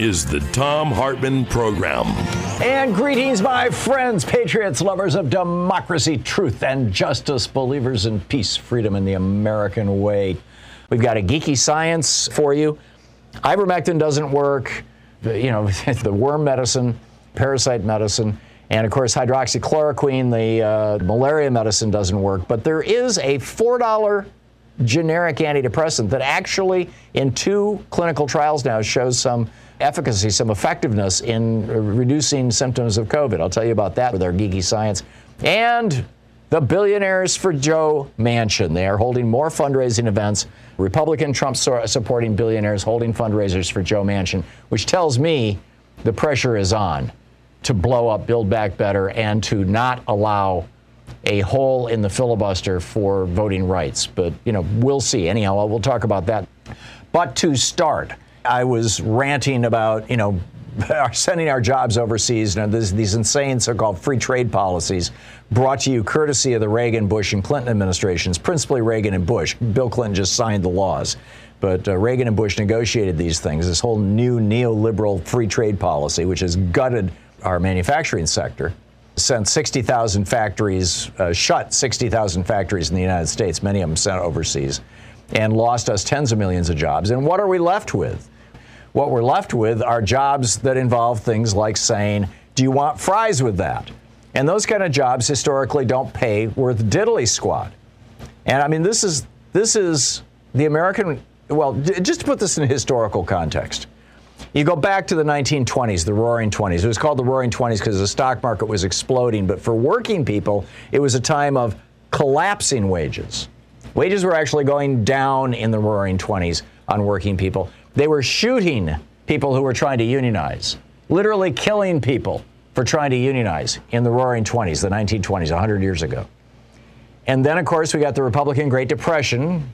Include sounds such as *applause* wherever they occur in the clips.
Is the Thom Hartmann Program. And greetings, my friends, patriots, lovers of democracy, truth, and justice, believers in peace, freedom, and the American way. We've got a geeky science for you. Ivermectin doesn't work, you know, *laughs* the worm medicine, parasite medicine, and of course, hydroxychloroquine, the uh, malaria medicine doesn't work. But there is a $4 generic antidepressant that actually, in two clinical trials now, shows some efficacy, some effectiveness in uh, reducing symptoms of COVID. I'll tell you about that with our geeky science. And the billionaires for Joe Manchin. They are holding more fundraising events. Republican Trump supporting billionaires holding fundraisers for Joe Manchin, which tells me the pressure is on to blow up Build Back Better and to not allow a hole in the filibuster for voting rights. But, you know, we'll see. Anyhow, we'll talk about that. But to start, I was ranting about, you know, *laughs* sending our jobs overseas, know, this, these insane so-called free trade policies brought to you courtesy of the Reagan, Bush, and Clinton administrations, principally Reagan and Bush. Bill Clinton just signed the laws. But uh, Reagan and Bush negotiated these things, this whole new neoliberal free trade policy, which has gutted our manufacturing sector sent 60,000 factories, uh, shut 60,000 factories in the United States, many of them sent overseas, and lost us tens of millions of jobs. And what are we left with? What we're left with are jobs that involve things like saying, Do you want fries with that? And those kind of jobs historically don't pay worth diddly squat. And I mean, this is this is the American. Well, just to put this in historical context, you go back to the 1920s, the roaring 20s. It was called the roaring 20s because the stock market was exploding. But for working people, it was a time of collapsing wages. Wages were actually going down in the roaring 20s on working people. They were shooting people who were trying to unionize, literally killing people for trying to unionize in the roaring 20s, the 1920s, 100 years ago. And then, of course, we got the Republican Great Depression,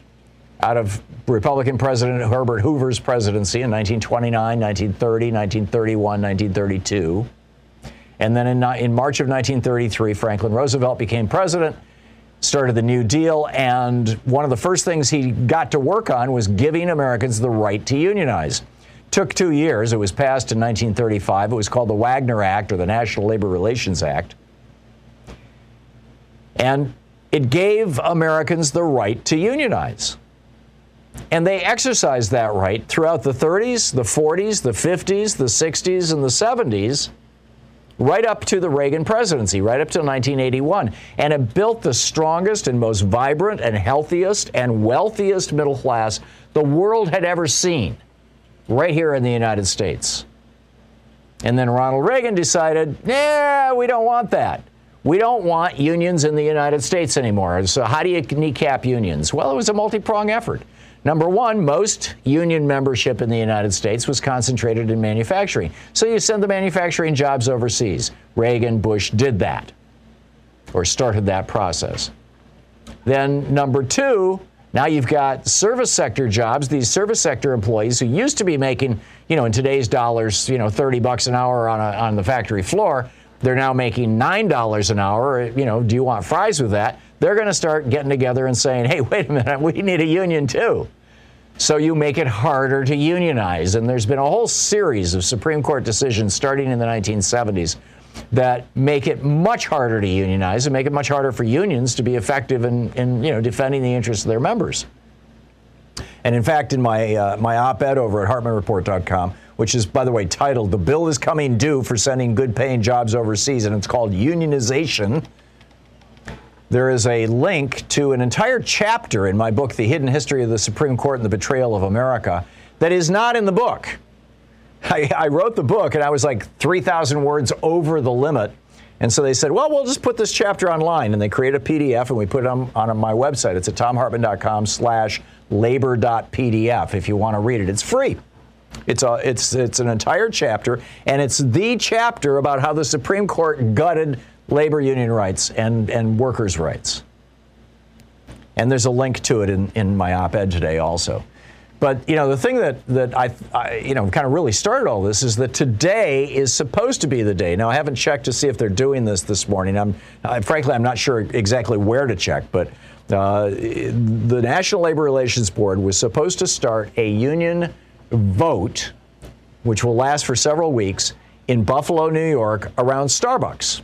out of Republican President Herbert Hoover's presidency in 1929, 1930, 1931, 1932. And then in, in March of 1933, Franklin Roosevelt became president, started the New Deal, and one of the first things he got to work on was giving Americans the right to unionize. Took two years. It was passed in 1935. It was called the Wagner Act or the National Labor Relations Act. And it gave Americans the right to unionize. And they exercised that right throughout the 30s, the 40s, the 50s, the 60s, and the 70s, right up to the Reagan presidency, right up to 1981. And it built the strongest and most vibrant and healthiest and wealthiest middle class the world had ever seen, right here in the United States. And then Ronald Reagan decided, yeah, we don't want that. We don't want unions in the United States anymore. So, how do you kneecap unions? Well, it was a multi pronged effort. Number one, most union membership in the United States was concentrated in manufacturing. So you send the manufacturing jobs overseas. Reagan, Bush did that or started that process. Then, number two, now you've got service sector jobs, these service sector employees who used to be making, you know, in today's dollars, you know, 30 bucks an hour on, a, on the factory floor. They're now making $9 an hour. You know, do you want fries with that? They're going to start getting together and saying, hey, *laughs* wait a minute, we need a union too. so you make it harder to unionize. And there's been a whole series of Supreme Court decisions starting in the 1970s that make it much harder to unionize and make it much harder for unions to be effective in, in you know, defending the interests of their members. And in fact, in my, uh, my op ed over at HartmannReport.com, which is, by the way, titled The Bill is Coming Due for Sending Good Paying Jobs Overseas, and it's called Unionization. There is a link to an entire chapter in my book, The Hidden History of the Supreme Court and the Betrayal of America, that is not in the book. I, I wrote the book and I was like 3,000 words over the limit. And so they said, well, we'll just put this chapter online. And they created a PDF and we put it on, on my website. It's at thomhartmann.com slash labor.pdf if you want to read it. It's free. It's, a, it's, it's an entire chapter, and it's the chapter about how the Supreme Court gutted labor union rights and, and workers' rights. And there's a link to it in, in my op ed today also. But you know the thing that that I, I, you know kind of really started all this is that today is supposed to be the day. Now I haven't checked to see if they're doing this this morning. I'm I, frankly I'm not sure exactly where to check, but uh, the National Labor Relations Board was supposed to start a union vote, which will last for several weeks in Buffalo, New York, around Starbucks.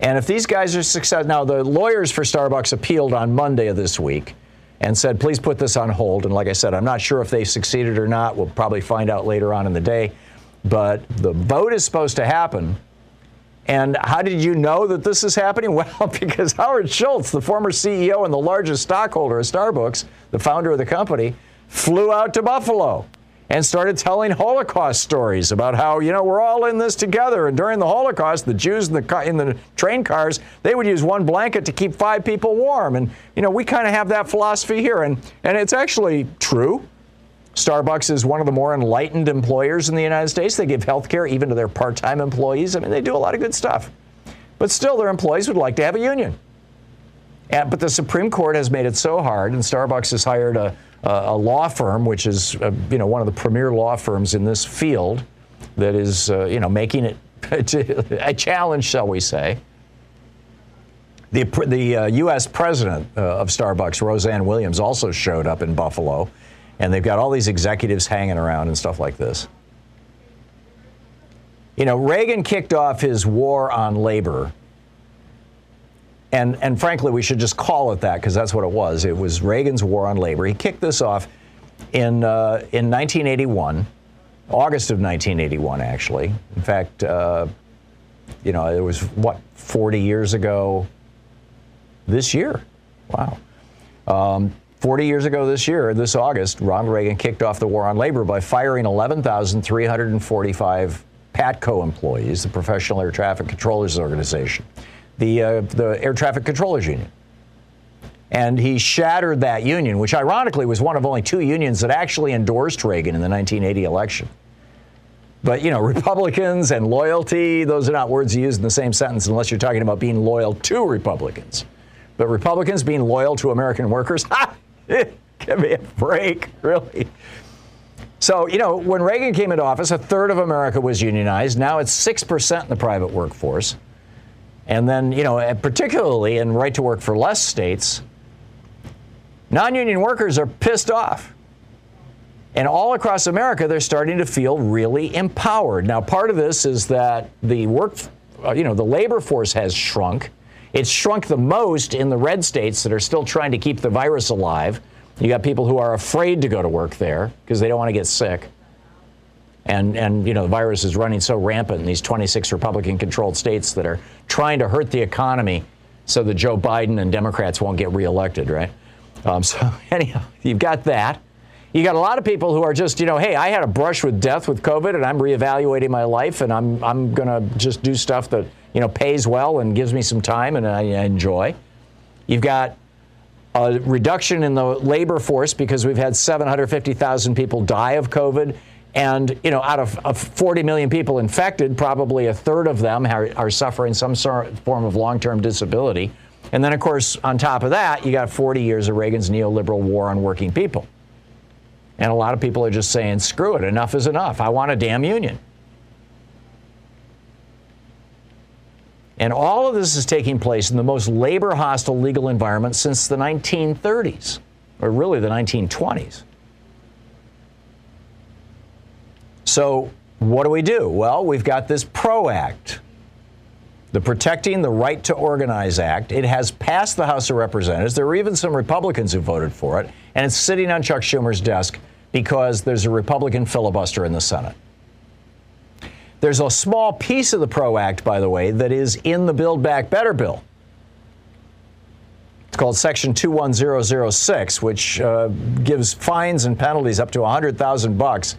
And if these guys are successful, now the lawyers for Starbucks appealed on Monday of this week and said, please put this on hold. And like I said, I'm not sure if they succeeded or not. We'll probably find out later on in the day. But the vote is supposed to happen. And how did you know that this is happening? *laughs* Well, because Howard Schultz, the former CEO and the largest stockholder of Starbucks, the founder of the company, flew out to Buffalo and started telling Holocaust stories about how, you know, we're all in this together. And during the Holocaust, the Jews in the, in the train cars, they would use one blanket to keep five people warm. And, you know, we kind of have that philosophy here. And, and it's actually true. Starbucks is one of the more enlightened employers in the United States. They give health care even to their part time employees. I mean, they do a lot of good stuff. But still, their employees would like to have a union. And, but the Supreme Court has made it so hard, and Starbucks has hired a, a law firm, which is uh, you know one of the premier law firms in this field, that is uh, you know making it *laughs* a challenge, shall we say. The, the uh, U.S. president uh, of Starbucks, Rossann Williams, also showed up in Buffalo, and they've got all these executives hanging around and stuff like this. You know, Reagan kicked off his war on labor and, and frankly, we should just call it that because that's what it was. It was Reagan's war on labor. He kicked this off in, uh, in 1981, August of 1981, actually. In fact, uh, you know, it was what, 40 years ago this year? Wow. Um, 40 years ago this year, this August, Ronald Reagan kicked off the war on labor by firing 11,345 PATCO employees, the Professional Air Traffic Controllers Organization the, uh, the Air Traffic Controllers Union. And he shattered that union, which ironically was one of only two unions that actually endorsed Reagan in the 1980 election. But, you know, *laughs* Republicans and loyalty, those are not words you use in the same sentence unless you're talking about being loyal to Republicans. But Republicans being loyal to American workers, *laughs* ha! Give me a break, really. So, you know, when Reagan came into office, a third of America was unionized. Now it's 6% in the private workforce. And then, you know, particularly in right to work for less states, non union workers are pissed off. And all across America, they're starting to feel really empowered. Now, part of this is that the work, uh, you know, the labor force has shrunk. It's shrunk the most in the red states that are still trying to keep the virus alive. You got people who are afraid to go to work there because they don't want to get sick and and you know the virus is running so rampant in these 26 Republican controlled states that are trying to hurt the economy so that Joe Biden and Democrats won't get reelected, right? Um, *laughs* so anyhow, you've got that. You got a lot of people who are just, you know, hey, I had a brush with death with COVID, and I'm reevaluating my life, and I'm I'm gonna just do stuff that you know pays well and gives me some time, and I enjoy. You've got a reduction in the labor force because we've had 750,000 people die of COVID and you know, out of, of 40 million people infected, probably a third of them are, are suffering some sort of form of long-term disability. And then, of course, on top of that, you got 40 years of Reagan's neoliberal war on working people. And a lot of people are just saying, screw it, enough is enough. I want a damn union. And all of this is taking place in the most labor hostile legal environment since the 1930s, or really the 1920s. So, what do we do? Well, we've got this PRO Act, the Protecting the Right to Organize Act. It has passed the House of Representatives. There were even some Republicans who voted for it, and it's sitting on Chuck Schumer's desk because there's a Republican filibuster in the Senate. There's a small piece of the PRO Act, by the way, that is in the Build Back Better bill. It's called Section 21006, which uh, gives fines and penalties up to 100,000 bucks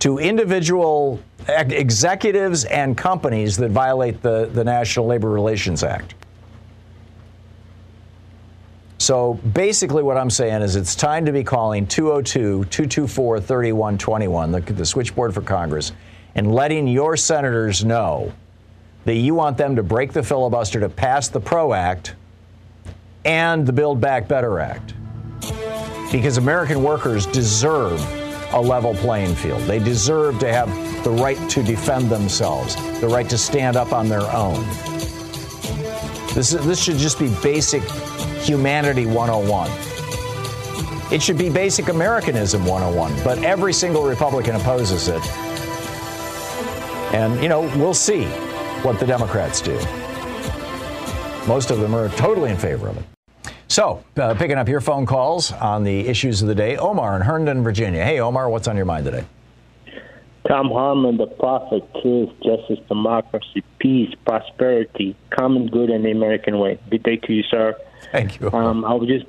to individual executives and companies that violate the, the National Labor Relations Act. So basically, what I'm saying is it's time to be calling 202 224 3121, the switchboard for Congress, and letting your senators know that you want them to break the filibuster to pass the PRO Act and the Build Back Better Act. Because American workers deserve a level playing field. They deserve to have the right to defend themselves, the right to stand up on their own. This, is, this should just be basic humanity 101. It should be basic Americanism 101, but every single Republican opposes it. And, you know, we'll see what the Democrats do. Most of them are totally in favor of it. So, uh, picking up your phone calls on the issues of the day, Omar in Herndon, Virginia. Hey, Omar, what's on your mind today? Thom Hartmann, the prophet, truth, justice, democracy, peace, prosperity, common good, and the American way. Good day to you, sir. Thank you. Um, I was just,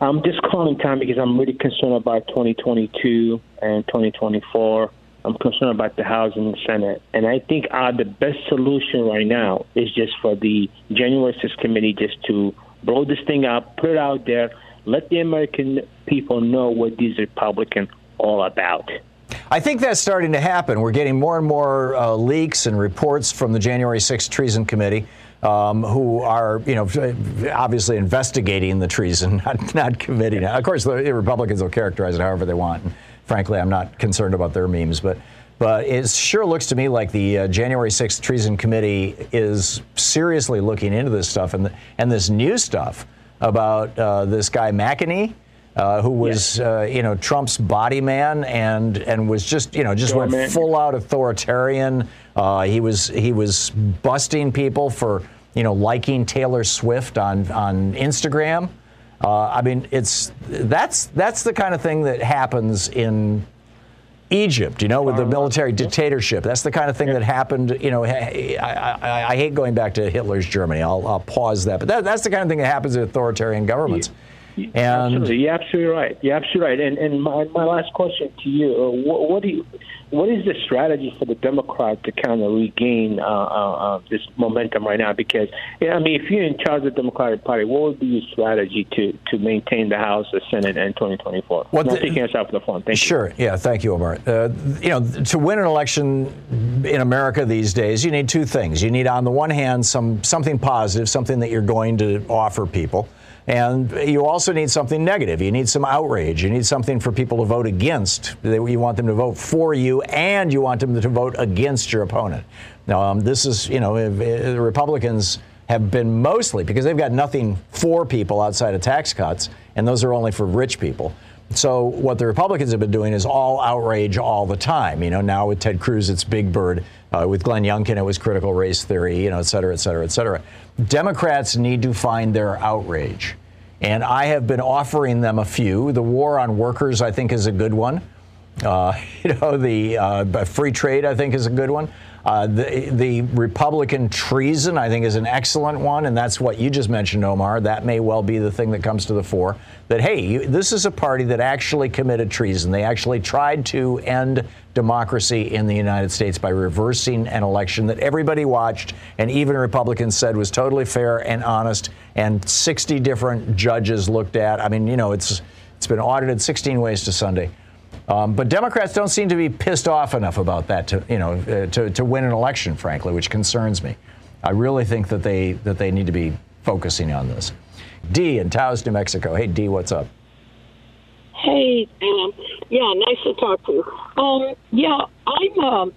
I'm just calling Tom because I'm really concerned about 2022 and 2024. I'm concerned about the House and the Senate. And I think uh, the best solution right now is just for the January 6th committee just to blow this thing up, put it out there, let the American people know what these Republicans all about. I think that's starting to happen. We're getting more and more uh, leaks and reports from the January 6th Treason Committee. Um, who are, you know, obviously investigating the treason, *laughs* not, not committing it. Of course, the Republicans will characterize it however they want And frankly, I'm not concerned about their memes, but. But it sure looks to me like the uh, January 6th Treason Committee is seriously looking into this stuff and, the, and this new stuff about uh, this guy McEntee, uh, who was, yes. uh, you know, Trump's body man and and was just, you know, just went man. full out authoritarian. Uh, he was he was busting people for, you know, liking Taylor Swift on on Instagram. Uh, I mean, it's that's that's the kind of thing that happens in Egypt, you know, with the military dictatorship. That's the kind of thing that happened. You know, I, I, I hate going back to Hitler's Germany. I'll, I'll pause that, but that, that's the kind of thing that happens in authoritarian governments. And absolutely, you're absolutely right. You're absolutely right. And and my, my last question to you: uh, what, what do you what is the strategy for the Democrats to kind of regain uh, uh, uh, this momentum right now? Because I mean, if you're in charge of the Democratic Party, what would be your strategy to to maintain the House, the Senate, in 2024? What the, taking us off the phone. Thank sure. You. Yeah. Thank you, Omar. Uh, you know, to win an election in America these days, you need two things. You need, on the one hand, some something positive, something that you're going to offer people. And you also need something negative. You need some outrage. You need something for people to vote against. You want them to vote for you, and you want them to vote against your opponent. Now, um, this is, you know, the Republicans have been mostly because they've got nothing for people outside of tax cuts, and those are only for rich people. So what the Republicans have been doing is all outrage all the time. You know, now with Ted Cruz, it's Big Bird. Uh, with Glenn Youngkin, it was critical race theory, you know, et cetera, et cetera, et cetera. Democrats need to find their outrage. And I have been offering them a few. The war on workers, I think, is a good one. Uh, *laughs* you know, the uh, free trade, I think, is a good one. Uh, the, the Republican treason, I think, is an excellent one, and that's what you just mentioned, Omar. That may well be the thing that comes to the fore. That hey, you, this is a party that actually committed treason. They actually tried to end democracy in the United States by reversing an election that everybody watched, and even Republicans said was totally fair and honest, and 60 different judges looked at. I mean, you know, it's it's been audited 16 ways to Sunday. Um, but Democrats don't seem to be pissed off enough about that to, you know, uh, to, to win an election, frankly, which concerns me. I really think that they that they need to be focusing on this. D in Taos, New Mexico. Hey, D, what's up? Hey, um, yeah, nice to talk to you. Um, yeah, I'm. Um,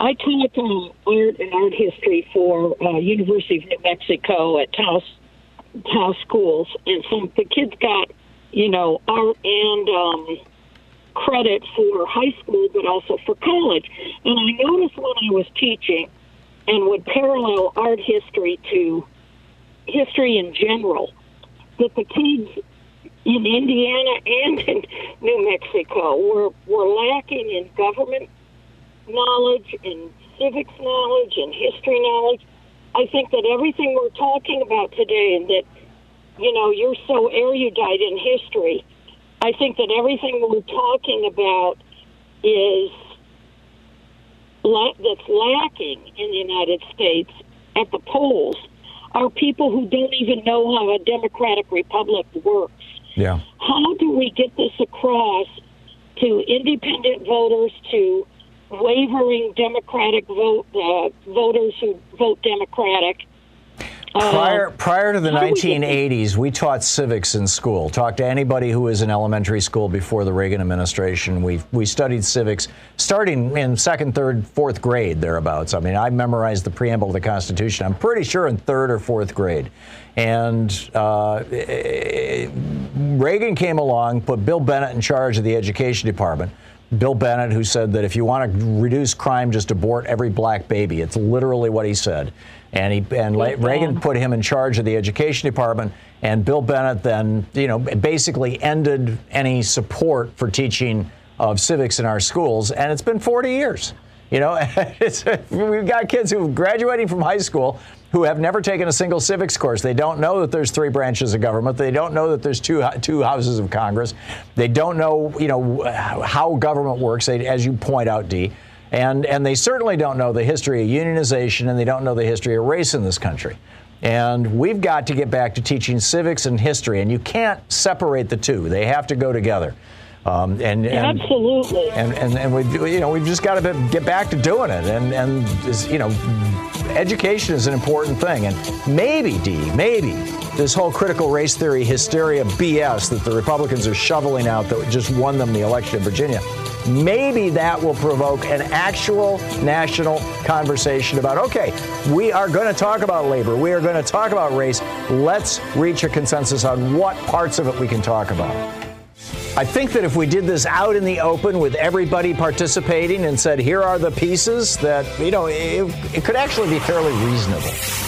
I taught um, art and art history for uh, University of New Mexico at Taos Taos schools, and some the kids got, you know, art and um, credit for high school, but also for college. And I noticed when I was teaching and would parallel art history to history in general that the kids in Indiana and *laughs* in New Mexico were, were lacking in government knowledge, in civics knowledge, and history knowledge. I think that everything we're talking about today, and that, you know, you're so erudite in history, I think that everything we're talking about is la- that's lacking in the United States at the polls are people who don't even know how a democratic republic works. Yeah. How do we get this across to independent voters, to wavering Democratic vote uh, voters who vote Democratic? Prior, prior to the how do we get 1980s, we taught civics in school. Talk to anybody who was in elementary school before the Reagan administration. We we studied civics starting in second, third, fourth grade thereabouts. I mean, I memorized the preamble of the Constitution. I'm pretty sure in third or fourth grade, and uh, Reagan came along, put Bill Bennett in charge of the education department. Bill Bennett, who said that if you want to reduce crime, just abort every black baby. It's literally what he said. And he and Reagan put him in charge of the education department. And Bill Bennett then, you know, basically ended any support for teaching of civics in our schools. And it's been 40 years. You know, *laughs* it's, we've got kids who are graduating from high school who have never taken a single civics course. They don't know that there's three branches of government. They don't know that there's two two houses of Congress. They don't know, you know, how government works. They, as you point out, Dee. And, and they certainly don't know the history of unionization and they don't know the history of race in this country. And we've got to get back to teaching civics and history, and you can't separate the two. They have to go together. Um, and, and Absolutely. and and, and we you know we've just got to get back to doing it and and you know education is an important thing and maybe D maybe this whole critical race theory hysteria BS that the Republicans are shoveling out that just won them the election in Virginia maybe that will provoke an actual national conversation about okay we are going to talk about labor we are going to talk about race let's reach a consensus on what parts of it we can talk about I think that if we did this out in the open with everybody participating and said, here are the pieces, that, you know, it, it could actually be fairly reasonable.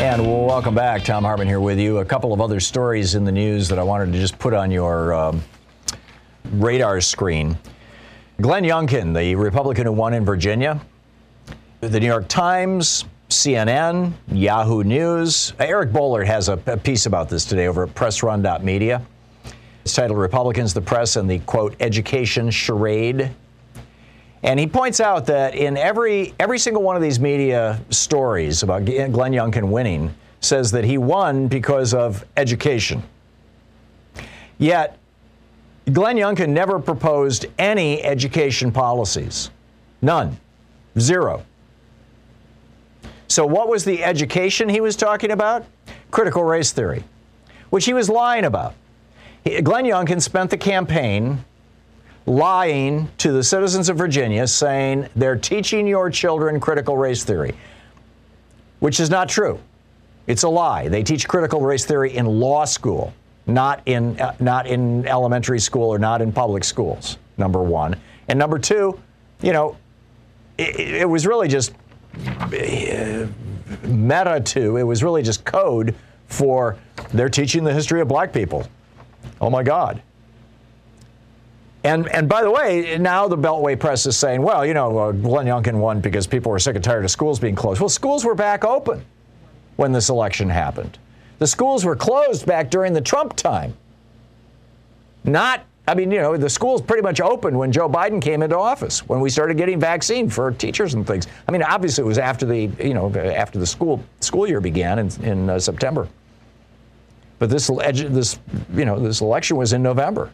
And welcome back. Thom Hartmann here with you. A couple of other stories in the news that I wanted to just put on your um, radar screen. Glenn Youngkin, the Republican who won in Virginia, the New York Times CNN, Yahoo News. Eric Boehlert has a, a piece about this today over at pressrun.media. It's titled Republicans, the Press, and the quote, Education Charade. And he points out that in every every single one of these media stories about Glenn Youngkin winning says that he won because of education. Yet Glenn Youngkin never proposed any education policies. None. Zero. So, what was the education he was talking about? Critical race theory, which he was lying about. Glenn Youngkin spent the campaign lying to the citizens of Virginia, saying they're teaching your children critical race theory, which is not true. It's a lie. They teach critical race theory in law school, not in, uh, not in elementary school or not in public schools, number one. And number two, you know, it, it was really just uh, meta to, it was really just code for they're teaching the history of black people. Oh my God. And, and by the way, now the Beltway press is saying, well, you know, uh, Glenn Youngkin won because people were sick and tired of schools being closed. Well, schools were back open when this election happened. The schools were closed back during the Trump time. Not, I mean, you know, the schools pretty much opened when Joe Biden came into office, when we started getting vaccine for teachers and things. I mean, obviously it was after the, you know, after the school school year began in, in uh, September. But this, this, you know, this election was in November.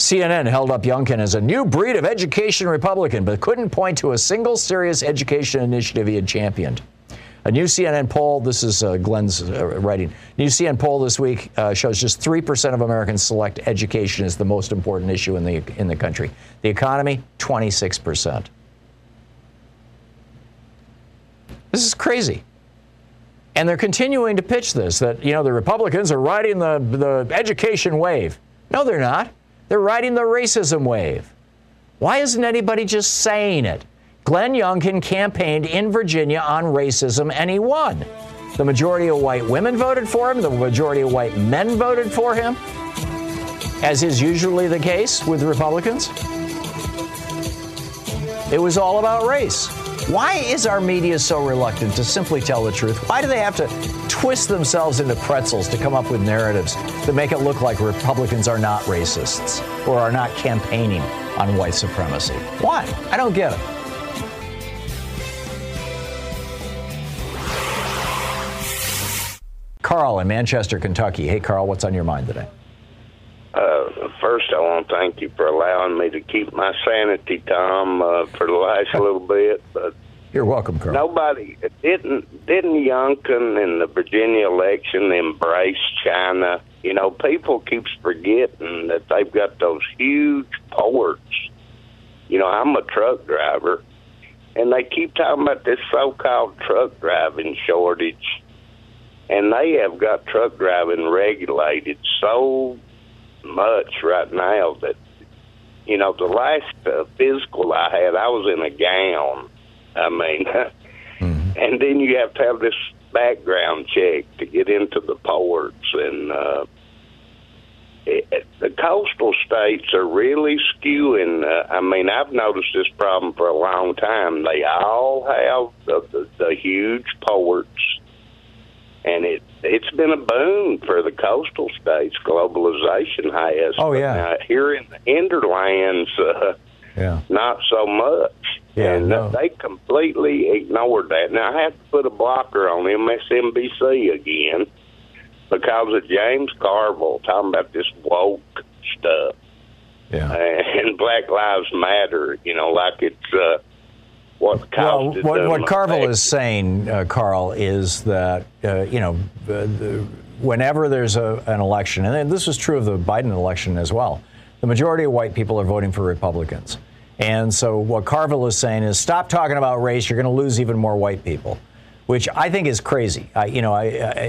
CNN held up Youngkin as a new breed of education Republican, but couldn't point to a single serious education initiative he had championed. A new CNN poll, this is uh, Glenn's uh, writing, new CNN poll this week uh, shows just 3% of Americans select education as the most important issue in the, in the country. The economy, 26%. This is crazy. And they're continuing to pitch this that, you know, the Republicans are riding the, the education wave. No, they're not. They're riding the racism wave. Why isn't anybody just saying it? Glenn Youngkin campaigned in Virginia on racism and he won. The majority of white women voted for him, the majority of white men voted for him, as is usually the case with Republicans. It was all about race. Why is our media so reluctant to simply tell the truth? Why do they have to twist themselves into pretzels to come up with narratives that make it look like Republicans are not racists or are not campaigning on white supremacy? Why? I don't get it. Carl in Manchester, Kentucky. Hey, Carl, what's on your mind today? Uh, first, I want to thank you for allowing me to keep my sanity, Tom, uh, for the last little bit. But you're welcome, Carl. Nobody didn't didn't Youngkin in the Virginia election embrace China. You know, people keeps forgetting that they've got those huge ports. You know, I'm a truck driver, and they keep talking about this so-called truck driving shortage, and they have got truck driving regulated so much right now that you know the last uh, physical I had, I was in a gown. I mean, *laughs* mm-hmm. and then you have to have this background check to get into the ports, and uh, it, the coastal states are really skewing. Uh, I mean, I've noticed this problem for a long time. They all have the, the, the huge ports and it it's been a boon for the coastal states. Globalization has. Oh yeah. Here in the hinterlands, uh, yeah, not so much. Yeah, and no. they completely ignored that. Now I have to put a blocker on MSNBC again because of James Carville talking about this woke stuff. Yeah. And *laughs* Black Lives Matter, you know, like it's uh, what well, what, what Carville is saying, uh, Carl, is that uh, you know, uh, the, whenever there's a, an election, and this was true of the Biden election as well, the majority of white people are voting for Republicans. And so what Carville is saying is, stop talking about race. You're going to lose even more white people, which I think is crazy. I, you know, I, I,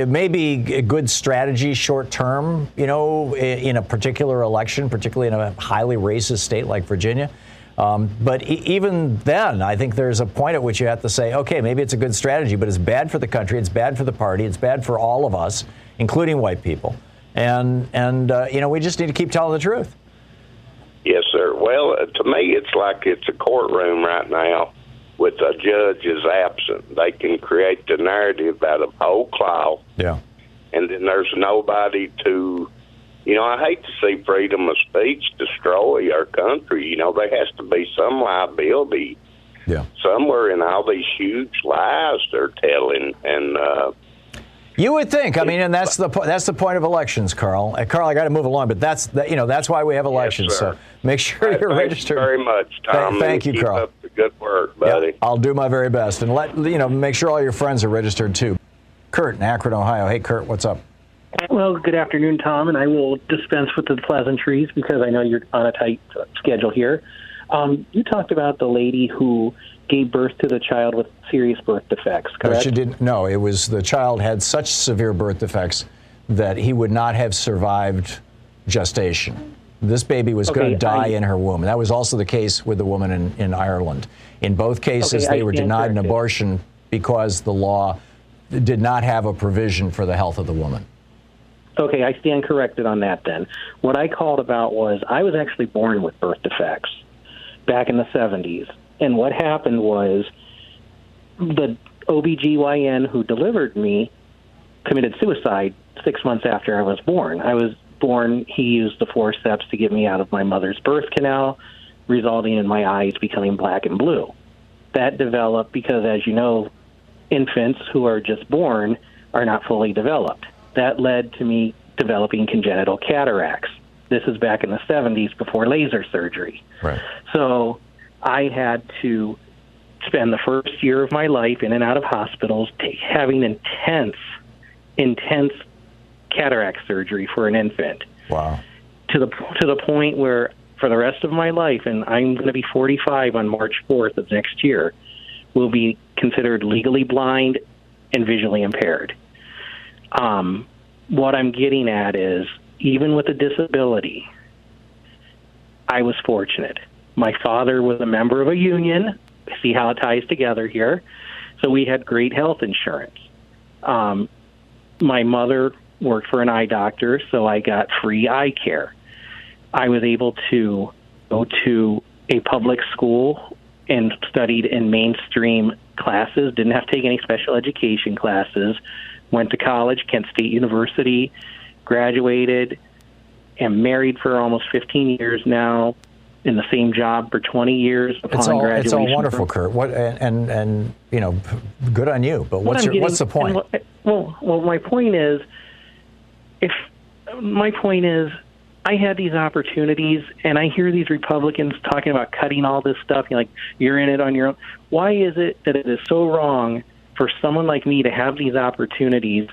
it may be a good strategy short term, you know, in a particular election, particularly in a highly racist state like Virginia. Um, but e- even then, I think there's a point at which you have to say, okay, maybe it's a good strategy, but it's bad for the country, it's bad for the party, it's bad for all of us, including white people. And, and uh, you know, we just need to keep telling the truth. Yes, sir. Well, uh, to me, it's like it's a courtroom right now. with a judge is absent. They can create the narrative out of whole cloth, Yeah. and then there's nobody to. You know, I hate to see freedom of speech destroy our country. You know, there has to be some liability Yeah. somewhere in all these huge lies they're telling, and uh, You would think. I mean, and that's the po- that's the point of elections, Carl. Uh, Carl, I got to move along, but that's that, you know that's why we have elections. sir. so make sure Hey, you're registered. You very much, Th- Tom. thank you, keep Carl. Up the good work, buddy. I'll do my very best, and let you know make sure all your friends are registered too. Kurt in Akron, Ohio. Hey, Kurt, what's up? Well, good afternoon, Tom, and I will dispense with the pleasantries because I know you're on a tight schedule here. Um, you talked about the lady who gave birth to the child with serious birth defects, No, correct? she didn't. No, it was the child had such severe birth defects that he would not have survived gestation. This baby was going to die I- in her womb. That was also the case with the woman in, in Ireland. In both cases, Okay, I they were denied an abortion because the law did not have a provision for the health of the woman. Okay, I stand corrected on that then. What I called about was I was actually born with birth defects back in the 70s. And what happened was the OBGYN who delivered me committed suicide six months after I was born. I was born, he used the forceps to get me out of my mother's birth canal, resulting in my eyes becoming black and blue. That developed because, as you know, infants who are just born are not fully developed. That led to me developing congenital cataracts. This is back in the 70s before laser surgery. Right. So I had to spend the first year of my life in and out of hospitals ta having intense, intense cataract surgery for an infant Wow. to the to the point where for the rest of my life, and I'm going to be 45 on March 4th of next year, will be considered legally blind and visually impaired. Um, what I'm getting at is, even with a disability, I was fortunate. My father was a member of a union. See how it ties together here. So we had great health insurance. Um, my mother worked for an eye doctor, so I got free eye care. I was able to go to a public school and studied in mainstream classes, didn't have to take any special education classes, went to college, Kent State University, graduated, am married for almost 15 years now, in the same job for 20 years upon It's all, graduation. it's all wonderful, Kurt. What and, and and you know, good on you. But what's I'm your, what's the point? what- Well, well, my point is, if my point is, I had these opportunities, and I hear these Republicans talking about cutting all this stuff. You're like, you're in it on your own. Why is it that it is so wrong for someone like me to have these opportunities?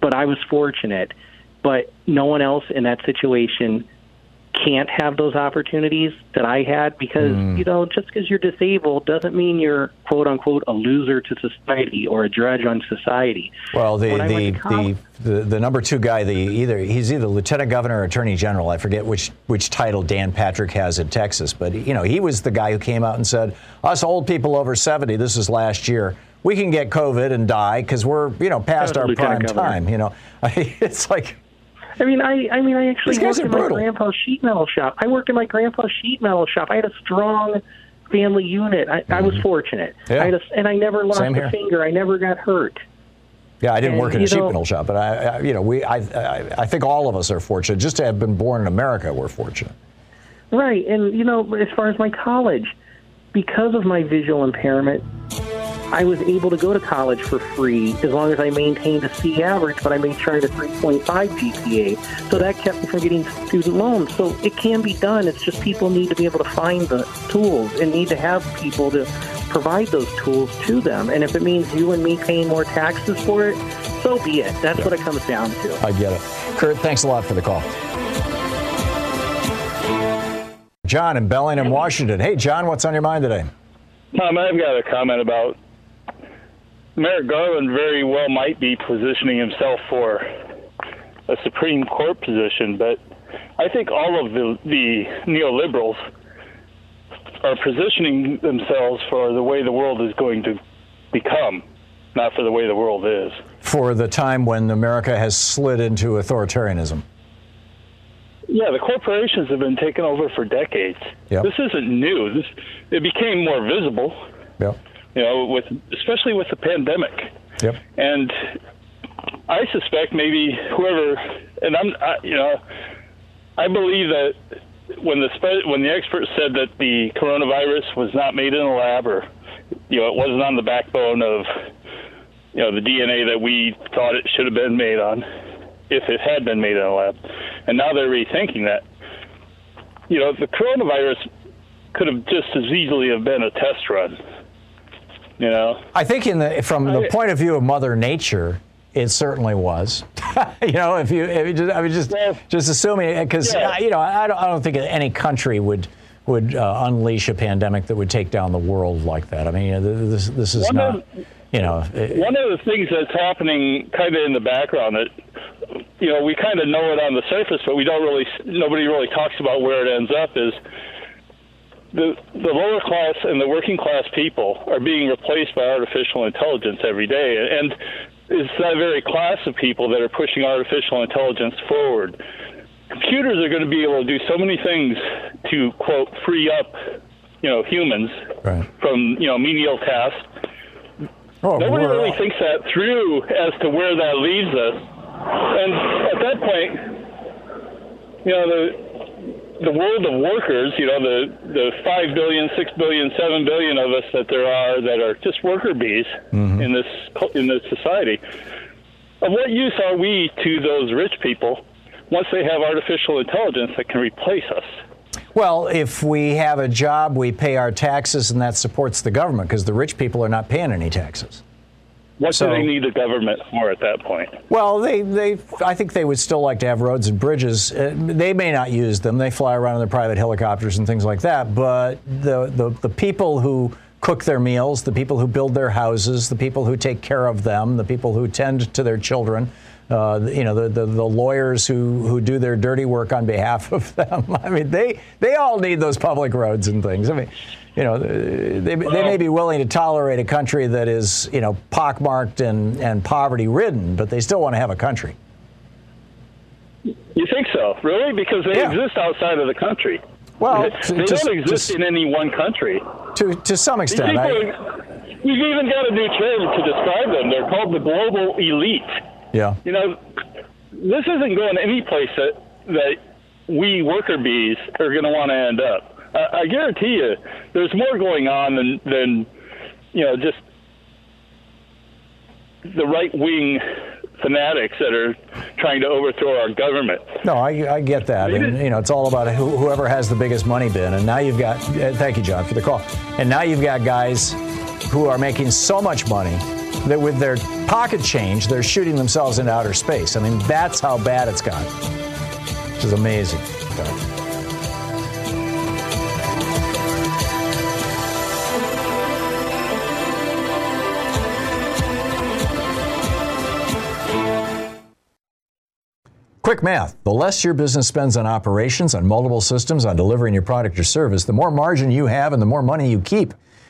But I was fortunate, but no one else in that situation can't have those opportunities that I had because Hmm. you know just because you're disabled doesn't mean you're quote unquote a loser to society or a drudge on society. Well, the the, college- the, the the number two guy, the either he's either lieutenant governor or attorney general. I forget which which title Dan Patrick has in Texas, but you know he was the guy who came out and said, "Us old people over 70, this is last year, we can get COVID and die because we're you know past our prime time." You know, *laughs* it's like I mean, I I mean, I actually worked in my brutal. grandpa's sheet metal shop. I worked in my grandpa's sheet metal shop. I had a strong family unit. I, I was fortunate. Mm-hmm. Yeah. I had a, and I never lost a finger. I never got hurt. yeah, I didn't And, work in a sheet metal shop, but I, I you know we I, I I think all of us are fortunate just to have been born in America. We're fortunate. Right, and you know, as far as my college, because of my visual impairment, I was able to go to college for free as long as I maintained a C average, but I made sure I had a 3.5 GPA. So that kept me from getting student loans. So it can be done. It's just people need to be able to find the tools and need to have people to provide those tools to them. And if it means you and me paying more taxes for it, so be it. That's what it comes down to. I get it. Kurt, thanks a lot for the call. John in Bellingham, Washington. Hey, John, what's on your mind today? Tom, I've got a comment about Merrick Garland very well might be positioning himself for a Supreme Court position, but I think all of the, the neoliberals are positioning themselves for the way the world is going to become, not for the way the world is. For the time when America has slid into authoritarianism. Yeah, the corporations have been taken over for decades. Yep. This isn't new. This it became more visible Yep. You know, with especially with the pandemic. Yep. And I suspect maybe whoever, and I'm, I, you know, I believe that when the when the experts said that the coronavirus was not made in a lab, or you know, it wasn't on the backbone of you know the DNA that we thought it should have been made on, if it had been made in a lab, and now they're rethinking that. You know, the coronavirus could have just as easily have been a test run. You know, I think in the from the point of view of Mother Nature, it certainly was. *laughs* you know, if you, if you just, I mean, just just assuming because Yeah. you know, I don't, I don't think any country would would uh, unleash a pandemic that would take down the world like that. I mean, this this is One not. of- You know, it- One of the things that's happening kind of in the background that you know we kind of know it on the surface, but we don't really nobody really talks about where it ends up is the the lower class and the working class people are being replaced by artificial intelligence every day, and it's that very class of people that are pushing artificial intelligence forward. Computers are going to be able to do so many things to quote free up, you know, humans right. from you know menial tasks. Oh, Nobody really thinks that through as to where that leaves us. And at that point, you know, the the world of workers, you know, the the five billion, six billion, seven billion of us that there are that are just worker bees mm-hmm. in this in this society. Of what use are we to those rich people once they have artificial intelligence that can replace us? Well, if we have a job, we pay our taxes, and that supports the government because the rich people are not paying any taxes. What So- do they need the government for at that point? Well, they, they, I think they would still like to have roads and bridges. Uh, they may not use them. They fly around in their private helicopters and things like that. But the, the, the people who cook their meals, the people who build their houses, the people who take care of them, the people who tend to their children, uh, you know, the, the, the lawyers who, who do their dirty work on behalf *laughs* of them. I mean, they, they all need those public roads and things. I mean, you know, they, they may be willing to tolerate a country that is, you know, pockmarked and, and poverty ridden, but they still want to have a country. You think so, really? Because they Yeah. exist outside of the country. Well, they to- don't exist just- in any one country. To, to some extent. I, we've even got a new term to describe them. They're called the global elite. Yeah. You know, this isn't going any place that that we worker bees are going to want to end up. I, I guarantee you, there's more going on than than you know just the right wing fanatics that are trying to overthrow our government. No, I, I get that. And, you know, it's all about who, whoever has the biggest money bin. And now you've got, uh, thank you, John, for the call. And now you've got guys who are making so much money that with their pocket change, they're shooting themselves into outer space. I mean, that's how bad it's got, which is amazing. Quick math. The less your business spends on operations, on multiple systems, on delivering your product or service, the more margin you have and the more money you keep.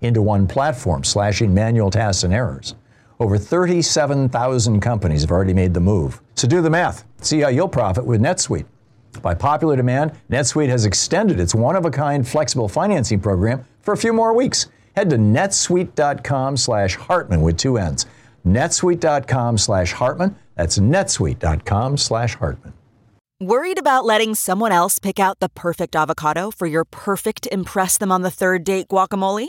into one platform, slashing manual tasks and errors. Over 37,000 companies have already made the move. So do the math. See how you'll profit with NetSuite. By popular demand, NetSuite has extended its one-of-a-kind flexible financing program for a few more weeks. Head to netsuite.com slash Hartmann with two N's. netsuite.com slash Hartmann. That's netsuite.com slash Hartmann. Worried about letting someone else pick out the perfect avocado for your perfect Impress Them on the Third Date guacamole?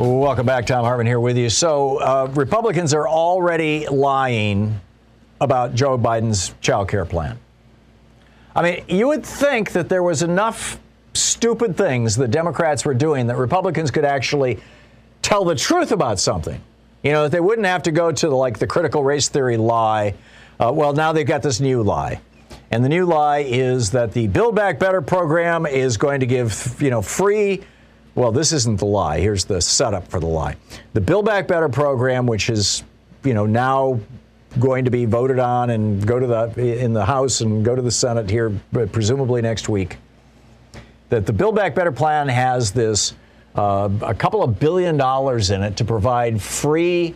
Welcome back. Thom Hartmann here with you. So, uh, Republicans are already lying about Joe Biden's child care plan. I mean, you would think that there was enough stupid things that Democrats were doing that Republicans could actually tell the truth about something. You know, that they wouldn't have to go to the, like the critical race theory lie. Uh, well, now they've got this new lie. And the new lie is that the Build Back Better program is going to give, you know, free well, this isn't the lie. Here's the setup for the lie. The Build Back Better program, which is, you know, now going to be voted on and go to the in the House and go to the Senate here, presumably next week. That the Build Back Better plan has this uh, a couple of billion dollars in it to provide free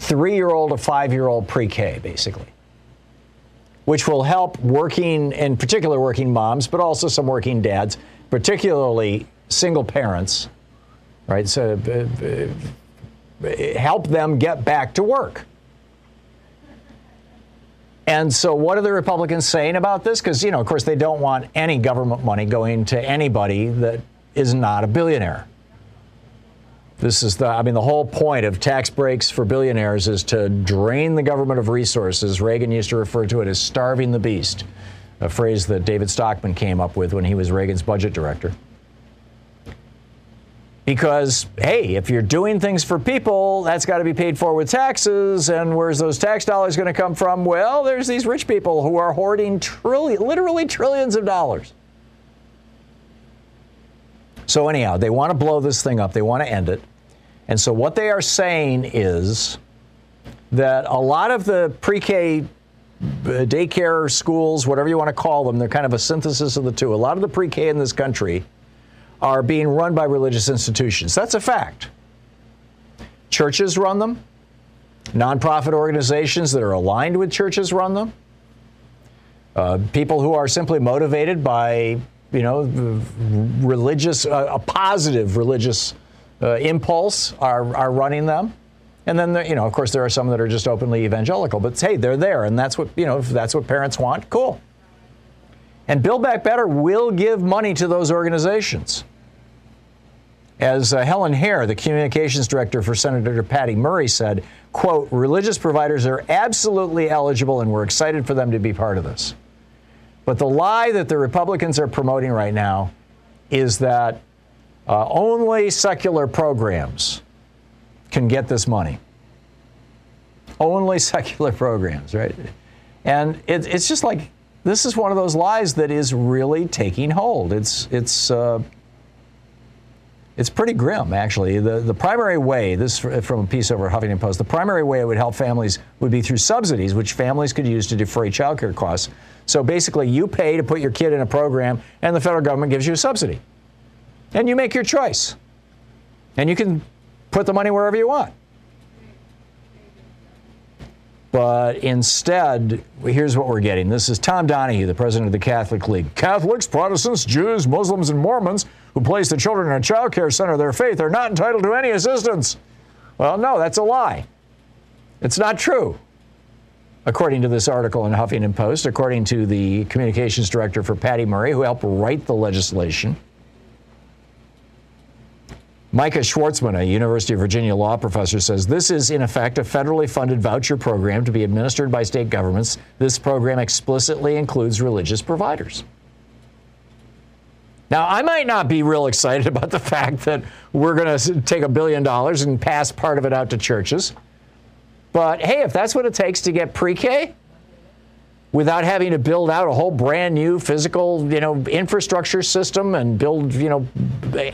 three-year-old to five-year-old pre-K, basically, which will help working, in particular, working moms, but also some working dads, particularly single parents, right? So uh, uh, help them get back to work. And so, what are the Republicans saying about this? Because, you know, of course, they don't want any government money going to anybody that is not a billionaire. This is the, I mean, the whole point of tax breaks for billionaires is to drain the government of resources. Reagan used to refer to it as starving the beast, a phrase that David Stockman came up with when he was Reagan's budget director. Because, hey, if you're doing things for people, that's got to be paid for with taxes. And where's those tax dollars going to come from? Well, there's these rich people who are hoarding literally trillions of dollars. So, anyhow, they want to blow this thing up, they want to end it. And so, what they are saying is that a lot of the pre K uh, daycare schools, whatever you want to call them, they're kind of a synthesis of the two. A lot of the pre K in this country are being run by religious institutions. That's a fact. Churches run them. Nonprofit organizations that are aligned with churches run them. Uh, people who are simply motivated by, you know, religious, uh, a positive religious uh, impulse are, are running them. And then, you know, of course, there are some that are just openly evangelical. But hey, they're there, and that's what you know. If that's what parents want, cool. And Build Back Better will give money to those organizations. As uh, Helen Hare, the communications director for Senator Patty Murray, said, quote, religious providers are absolutely eligible and we're excited for them to be part of this. But the lie that the Republicans are promoting right now is that uh, only secular programs can get this money. Only secular programs, right? And it, it's just like this is one of those lies that is really taking hold. It's it's uh, it's pretty grim, actually. The the primary way this from a piece over Huffington Post. The primary way it would help families would be through subsidies, which families could use to defray childcare costs. So basically, you pay to put your kid in a program, and the federal government gives you a subsidy, and you make your choice, and you can put the money wherever you want. But instead, here's what we're getting. This is Tom Donahue, the president of the Catholic League. Catholics, Protestants, Jews, Muslims, and Mormons who place the children in a child care center of their faith are not entitled to any assistance. Well, no, that's a lie. It's not true. According to this article in Huffington Post, according to the communications director for Patty Murray, who helped write the legislation, Micah Schwartzman, a University of Virginia law professor, says this is, in effect, a federally funded voucher program to be administered by state governments. This program explicitly includes religious providers. Now, I might not be real excited *laughs* about the fact that we're going to take a billion dollars and pass part of it out to churches. But hey, if that's what it takes to get pre K, without having to build out a whole brand new physical, you know, infrastructure system and build, you know,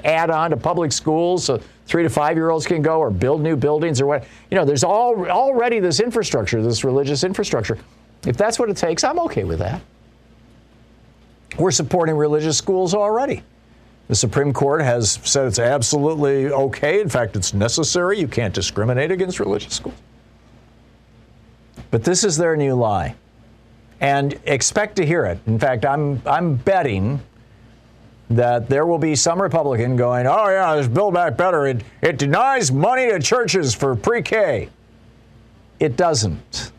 add on to public schools so three to five year olds can go or build new buildings or what. You know, there's all, already this infrastructure, this religious infrastructure. If that's what it takes, I'm okay with that. We're supporting religious schools already. The Supreme Court has said it's absolutely okay. In fact, it's necessary. You can't discriminate against religious schools. But this is their new lie and expect to hear it. In fact, I'm, I'm betting that there will be some Republican going, oh, yeah, this Build Back Better, it, it denies money to churches for pre K. It doesn't.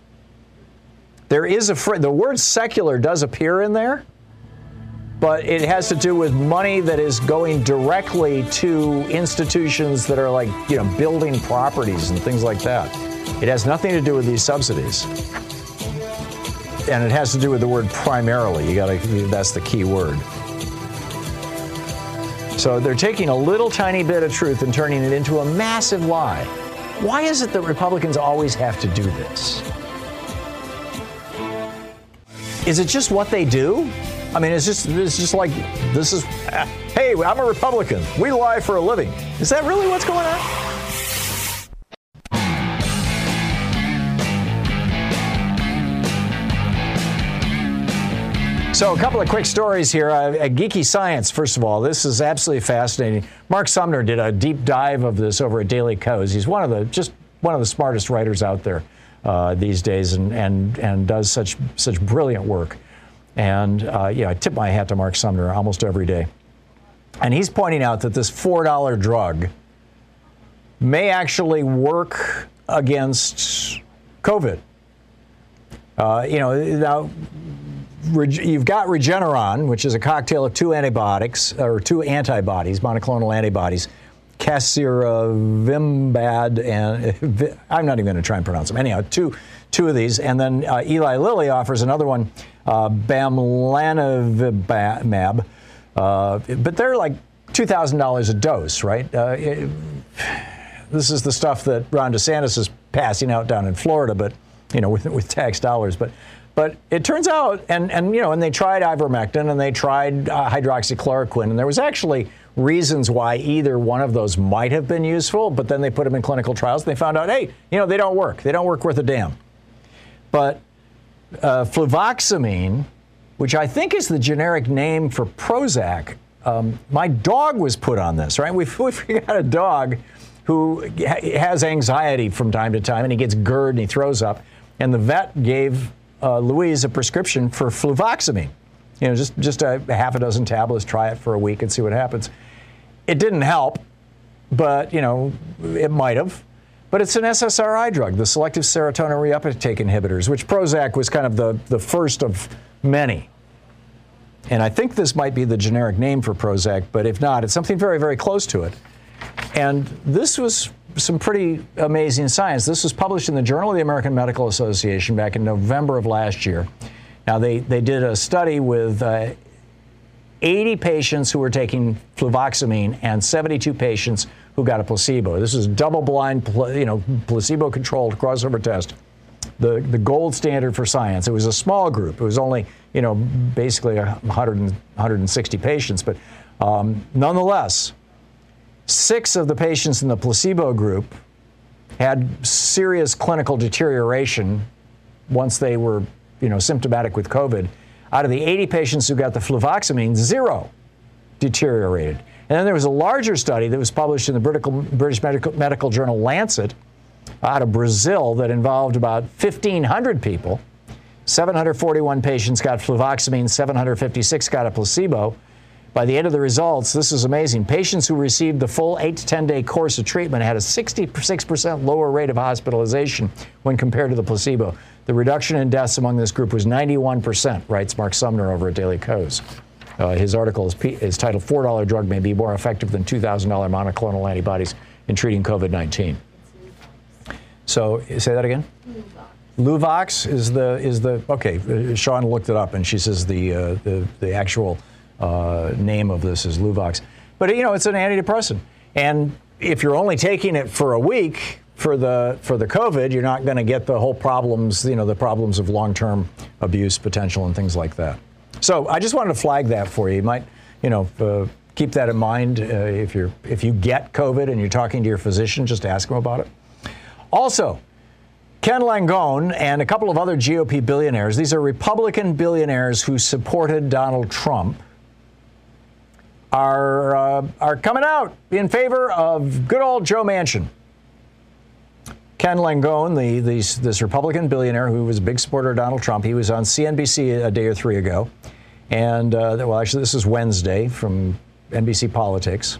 There is a, fr- the word secular does appear in there, but it has to do with money that is going directly to institutions that are like, you know, building properties and things like that. It has nothing to do with these subsidies. And it has to do with the word primarily. You got to that's the key word. So they're taking a little tiny bit of truth and turning it into a massive lie. Why is it that Republicans always have to do this? Is it just what they do? I mean, it's just it's just like this is. Hey, I'm a Republican. We lie for a living. Is that really what's going on? So, a couple of quick stories here. Uh, Geeky Science, first of all, this is absolutely fascinating. Mark Sumner did a deep dive of this over at Daily Kos. He's one of the just one of the smartest writers out there uh, these days, and and and does such such brilliant work. And uh, yeah, I tip my hat to Mark Sumner almost every day. And he's pointing out that this four dollar drug may actually work against COVID. Uh, you know, now you've got Regeneron, which is a cocktail of two antibiotics or two antibodies, monoclonal antibodies, Casirivimab and *laughs* I'm not even going to try and pronounce them. Anyhow, two two of these, and then uh, Eli Lilly offers another one, uh, Bamlanivimab, uh, but they're like two thousand dollars a dose, right? Uh, it, this is the stuff that Ron DeSantis is passing out down in Florida, but you know, with with tax dollars, but but it turns out, and, and you know, and they tried ivermectin and they tried uh, hydroxychloroquine, and there was actually reasons why either one of those might have been useful, but then they put them in clinical trials and they found out, hey, you know, they don't work. They don't work worth a damn. But uh, fluvoxamine, which I think is the generic name for Prozac, um, my dog was put on this, right? We've, *laughs* we've got a dog who has anxiety from time to time and he gets GERD and he throws up. And the vet gave uh, Louise a prescription for fluvoxamine. You know, just just a, half a dozen tablets. Try it for a week and see what happens. It didn't help, but you know, it might have. But it's an SSRI drug, the selective serotonin reuptake inhibitors, which Prozac was kind of the, the first of many. And I think this might be the generic name for Prozac, but if not, it's something very, very close to it. And this was some pretty amazing science. This was published in the Journal of the American Medical Association back in November of last year. Now, they, they did a study with uh, 80 patients who were taking fluvoxamine and 72 patients who got a placebo. This is double-blind, you know, placebo-controlled crossover test. The, the gold standard for science. It was a small group. It was only, you know, basically 100 160 patients, but um, nonetheless, Six of the patients in the placebo group had serious clinical deterioration once they were, you know, symptomatic with COVID. Out of the 80 patients who got the fluvoxamine, zero deteriorated. And then there was a larger study that was published in the British Medical, Medical Journal Lancet out of Brazil that involved about 1,500 people. 741 patients got fluvoxamine, 756 got a placebo. By the end of the results, this is amazing. Patients who received the full 8 to 10 day course of treatment had a 66% lower rate of hospitalization when compared to the placebo. The reduction in deaths among this group was 91%, writes Mark Sumner over at Daily Kos. Uh, his article is, is titled $4 Drug May Be More Effective Than $2,000 Monoclonal Antibodies in Treating COVID 19. So, say that again? Luvox is the is the okay. Uh, Sean looked it up and she says the uh, the the actual uh, name of this is Luvox. But you know, it's an antidepressant, and if you're only taking it for a week for the for the COVID, you're not going to get the whole problems, you know, the problems of long-term abuse potential and things like that. So I just wanted to flag that for you. You might, you know. Uh, keep that in mind uh, if you're if you get COVID and you're talking to your physician, just ask them about it. Also, Ken Langone and a couple of other GOP billionaires, these are Republican billionaires who supported Donald Trump, are, uh, are coming out in favor of good old Joe Manchin. Ken Langone, the, the, this Republican billionaire who was a big supporter of Donald Trump, he was on CNBC a day or three ago. And, uh, well, actually, this is Wednesday from NBC Politics.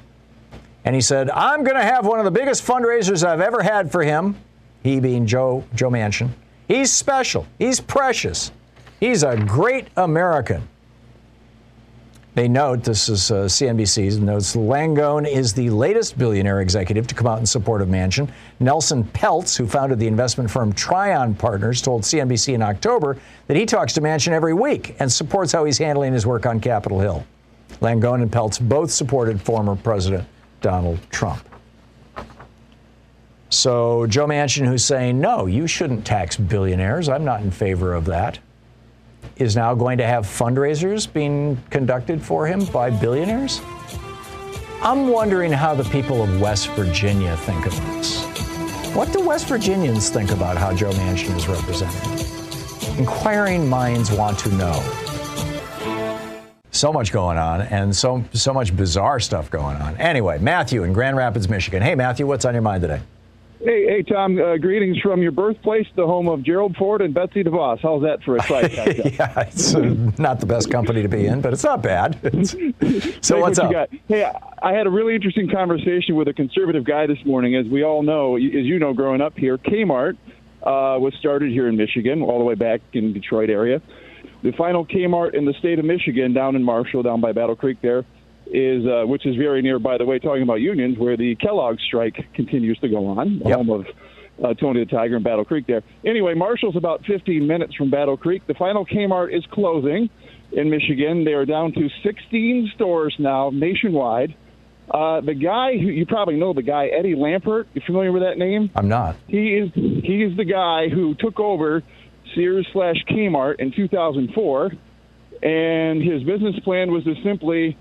And he said, I'm going to have one of the biggest fundraisers I've ever had for him, he being Joe, Joe Manchin. He's special. He's precious. He's a great American. They note, this is uh, CNBC's notes, Langone is the latest billionaire executive to come out in support of Manchin. Nelson Peltz, who founded the investment firm Trian Partners, told CNBC in October that he talks to Manchin every week and supports how he's handling his work on Capitol Hill. Langone and Peltz both supported former President Donald Trump. So Joe Manchin, who's saying, no, you shouldn't tax billionaires, I'm not in favor of that, is now going to have fundraisers being conducted for him by billionaires? I'm wondering how the people of West Virginia think of this. What do West Virginians think about how Joe Manchin is represented? Inquiring minds want to know. So much going on and so so much bizarre stuff going on. Anyway, Matthew in Grand Rapids, Michigan. Hey Matthew, what's on your mind today? Hey, hey, Tom. Uh, greetings from your birthplace, the home of Gerald Ford and Betsy DeVos. How's that for a side *laughs* yeah, it's uh, not the best company to be in, but it's not bad. *laughs* It's, so hey, what's what up? Hey, I had a really interesting conversation with a conservative guy this morning. As we all know, as you know, growing up here, Kmart uh, was started here in Michigan, all the way back in Detroit area. The final Kmart in the state of Michigan, down in Marshall, down by Battle Creek, there is, uh, which is very near, by the way, talking about unions, where the Kellogg strike continues to go on, the Yep. home of uh, Tony the Tiger and Battle Creek there. Anyway, Marshall's about 15 minutes from Battle Creek. The final Kmart is closing in Michigan. They are down to 16 stores now nationwide. Uh, the guy who you probably know, the guy Eddie Lampert. You familiar with that name? I'm not. He is he is the guy who took over Sears slash Kmart in 2004, and his business plan was to simply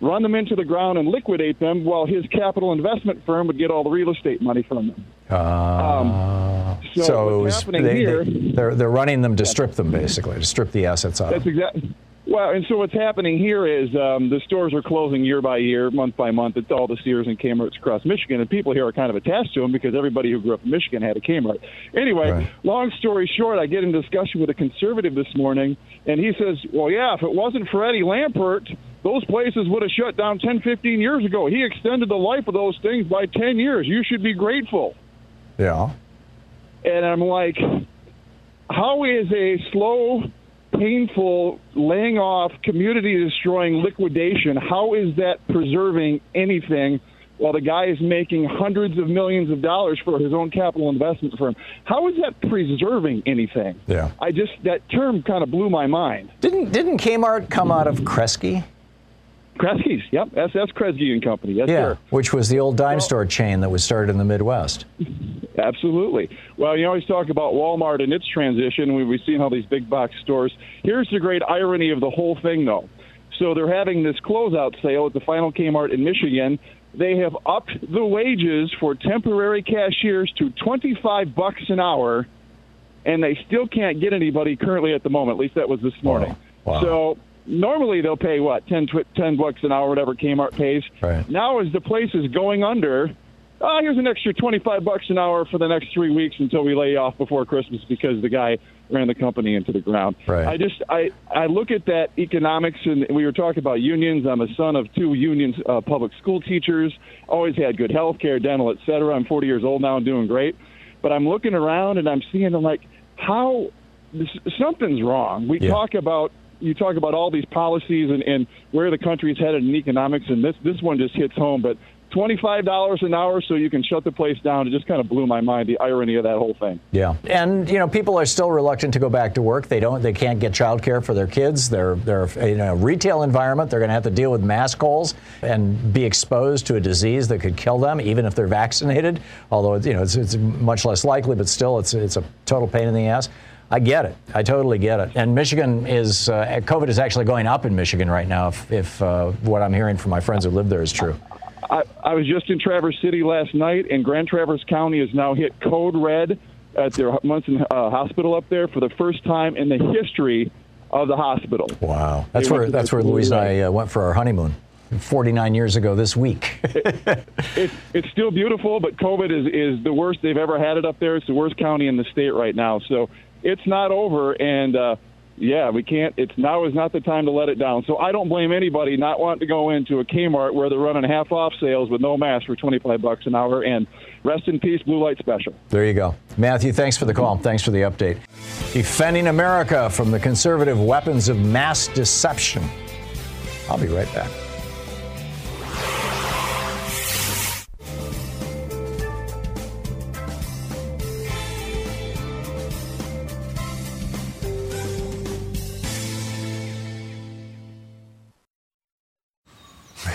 run them into the ground and liquidate them, while his capital investment firm would get all the real estate money from them. Uh, so so what's happening they, here- are they're running them to strip them, basically, to strip the assets out. That's exactly. Well, and so what's happening here is um, the stores are closing year by year, month by month. It's all the Sears and Kmart's across Michigan, and people here are kind of attached to them because everybody who grew up in Michigan had a Kmart. Anyway, Right. long story short, I get in discussion with a conservative this morning, and he says, "Well, yeah, if it wasn't for Eddie Lampert." Those places would have shut down 10, 15 years ago. He extended the life of those things by 10 years. You should be grateful. Yeah. And I'm like, how is a slow, painful laying off, community destroying liquidation, how is that preserving anything while the guy is making hundreds of millions of dollars for his own capital investment firm? How is that preserving anything? Yeah. I just, that term kind of blew my mind. Didn't didn't Kmart come out of Kresge? Kresge's, yep, that's, that's Kresge and Company. Yes, yeah, sir. which was the old dime store chain that was started in the Midwest. *laughs* Absolutely. Well, you always talk about Walmart and its transition. We- We've seen all these big box stores. Here's the great irony of the whole thing, though. So they're having this closeout sale at the final Kmart in Michigan. They have upped the wages for temporary cashiers to 25 bucks an hour, and they still can't get anybody currently at the moment. At least that was this morning. Wow. So normally they'll pay what 10, tw- 10 bucks an hour, whatever Kmart pays. Right. Now, as the place is going under, oh, here's an extra 25 bucks an hour for the next three weeks until we lay off before Christmas because the guy ran the company into the ground. Right. I just I I look at that economics, and we were talking about unions. I'm a son of two union uh, public school teachers. Always had good health care, dental, et cetera. I'm 40 years old now and doing great. But I'm looking around and I'm seeing I'm like how this, something's wrong. We Yeah. talk about you talk about all these policies and, and where the country is headed in economics, and this this one just hits home. But twenty five dollars an hour so you can shut the place down. It just kind of blew my mind. The irony of that whole thing. Yeah, and you know people are still reluctant to go back to work. They don't. They can't get childcare for their kids. They're they're in a retail environment. They're going to have to deal with mask holes and be exposed to a disease that could kill them, even if they're *laughs* vaccinated. Although it's, you know it's, it's much less likely, but still it's it's a total pain in the ass. I get it. I totally get it. And Michigan is uh, COVID is actually going up in Michigan right now. If, if uh, what I'm hearing from my friends who live there is true. I, I was just in Traverse City last night, and Grand Traverse County has now hit code red at their Munson uh, Hospital up there for the first time in the history of the hospital. Wow, that's They where that's where Louise and I uh, went for our honeymoon, 49 years ago this week. It's it's still beautiful, but COVID is is the worst they've ever had it up there. It's the worst county in the state right now, so it's not over. And uh, yeah, we can't. It's now is not the time to let it down. So I don't blame anybody not wanting to go into a Kmart where they're running half off sales with no mask for twenty five bucks an hour. And rest in peace, Blue Light Special. There you go. Matthew, thanks for the call. Thanks for the update. Defending America from the conservative weapons of mass deception. I'll be right back.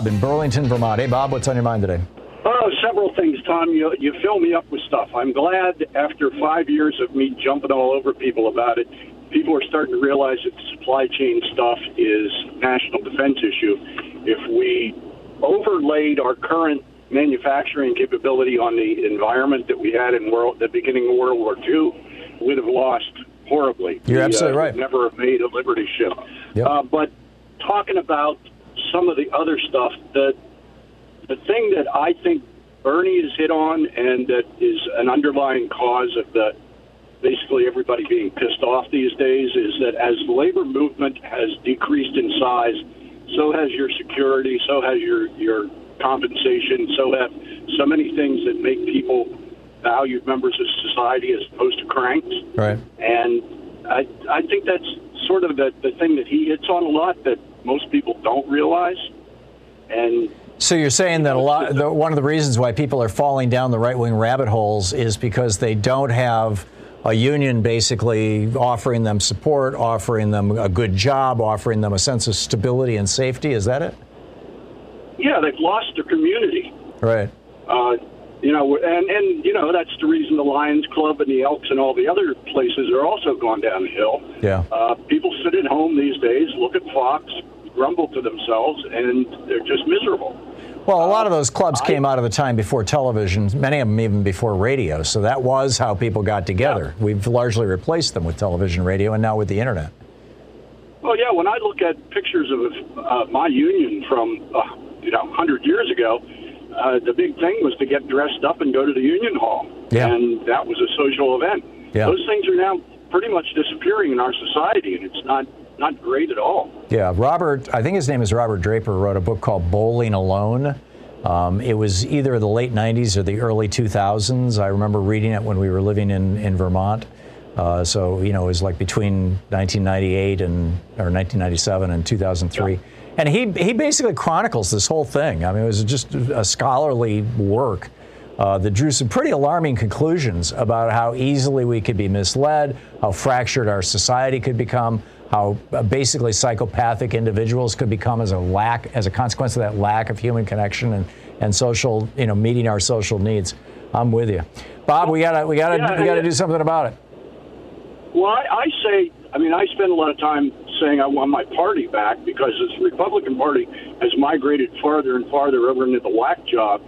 Bob in Burlington, Vermont. Hey, Bob, what's on your mind today? Oh, several things, Tom. You you fill me up with stuff. I'm glad after five years of me jumping all over people about it, people are starting to realize that the supply chain stuff is national defense issue. If we overlaid our current manufacturing capability on the environment that we had in world the beginning of World War II, we'd have lost horribly. You're We, absolutely uh, right. Never have made a Liberty ship. Yep. Uh, but talking about some of the other stuff, the the thing that I think Bernie has hit on, and that is an underlying cause of the basically everybody being pissed off these days, is that as the labor movement has decreased in size, so has your security, so has your your compensation, so have so many things that make people valued members of society as opposed to cranks. Right. And I, I think that's sort of the, the thing that he hits on a lot that most people don't realize. And So you're saying that a lot, the, one of the reasons why people are falling down the right wing rabbit holes is because they don't have a union basically offering them support, offering them a good job, offering them a sense of stability and safety. Is that it? yeah, they've lost their community. Right. Uh, you know, and and you know that's the reason the Lions Club and the Elks and all the other places are also gone downhill. Yeah. Uh, people sit at home these days, look at Fox, grumble to themselves, and they're just miserable. Well, a lot of those clubs came out of the time before television, many of them even before radio. So that was how people got together. We've largely replaced them with television, radio, and now with the internet. Well, yeah, when I look at pictures of uh, my union from, uh, you know, 100 years ago, uh, the big thing was to get dressed up and go to the union hall. Yeah. And that was a social event. Yeah. Those things are now pretty much disappearing in our society, and it's not, not great at all. Yeah, Robert, I think his name is Robert Draper, wrote a book called Bowling Alone. Um, it was either the late 90s or the early 2000s. I remember reading it when we were living in, in Vermont. Uh, so, you know, it was like between 1998 and, or 1997 and 2003. And he, he basically chronicles this whole thing. I mean, it was just a scholarly work uh, that drew some pretty alarming conclusions about how easily we could be misled, how fractured our society could become, how uh, basically psychopathic individuals could become as a lack, as a consequence of that lack of human connection and, and social, you know, meeting our social needs. I'm with you, Bob. We gotta, we gotta, Yeah, we gotta yeah. do something about it. Well, I, I say, I mean, I spend a lot of time saying I want my party back because this Republican Party has migrated farther and farther over into the whack job.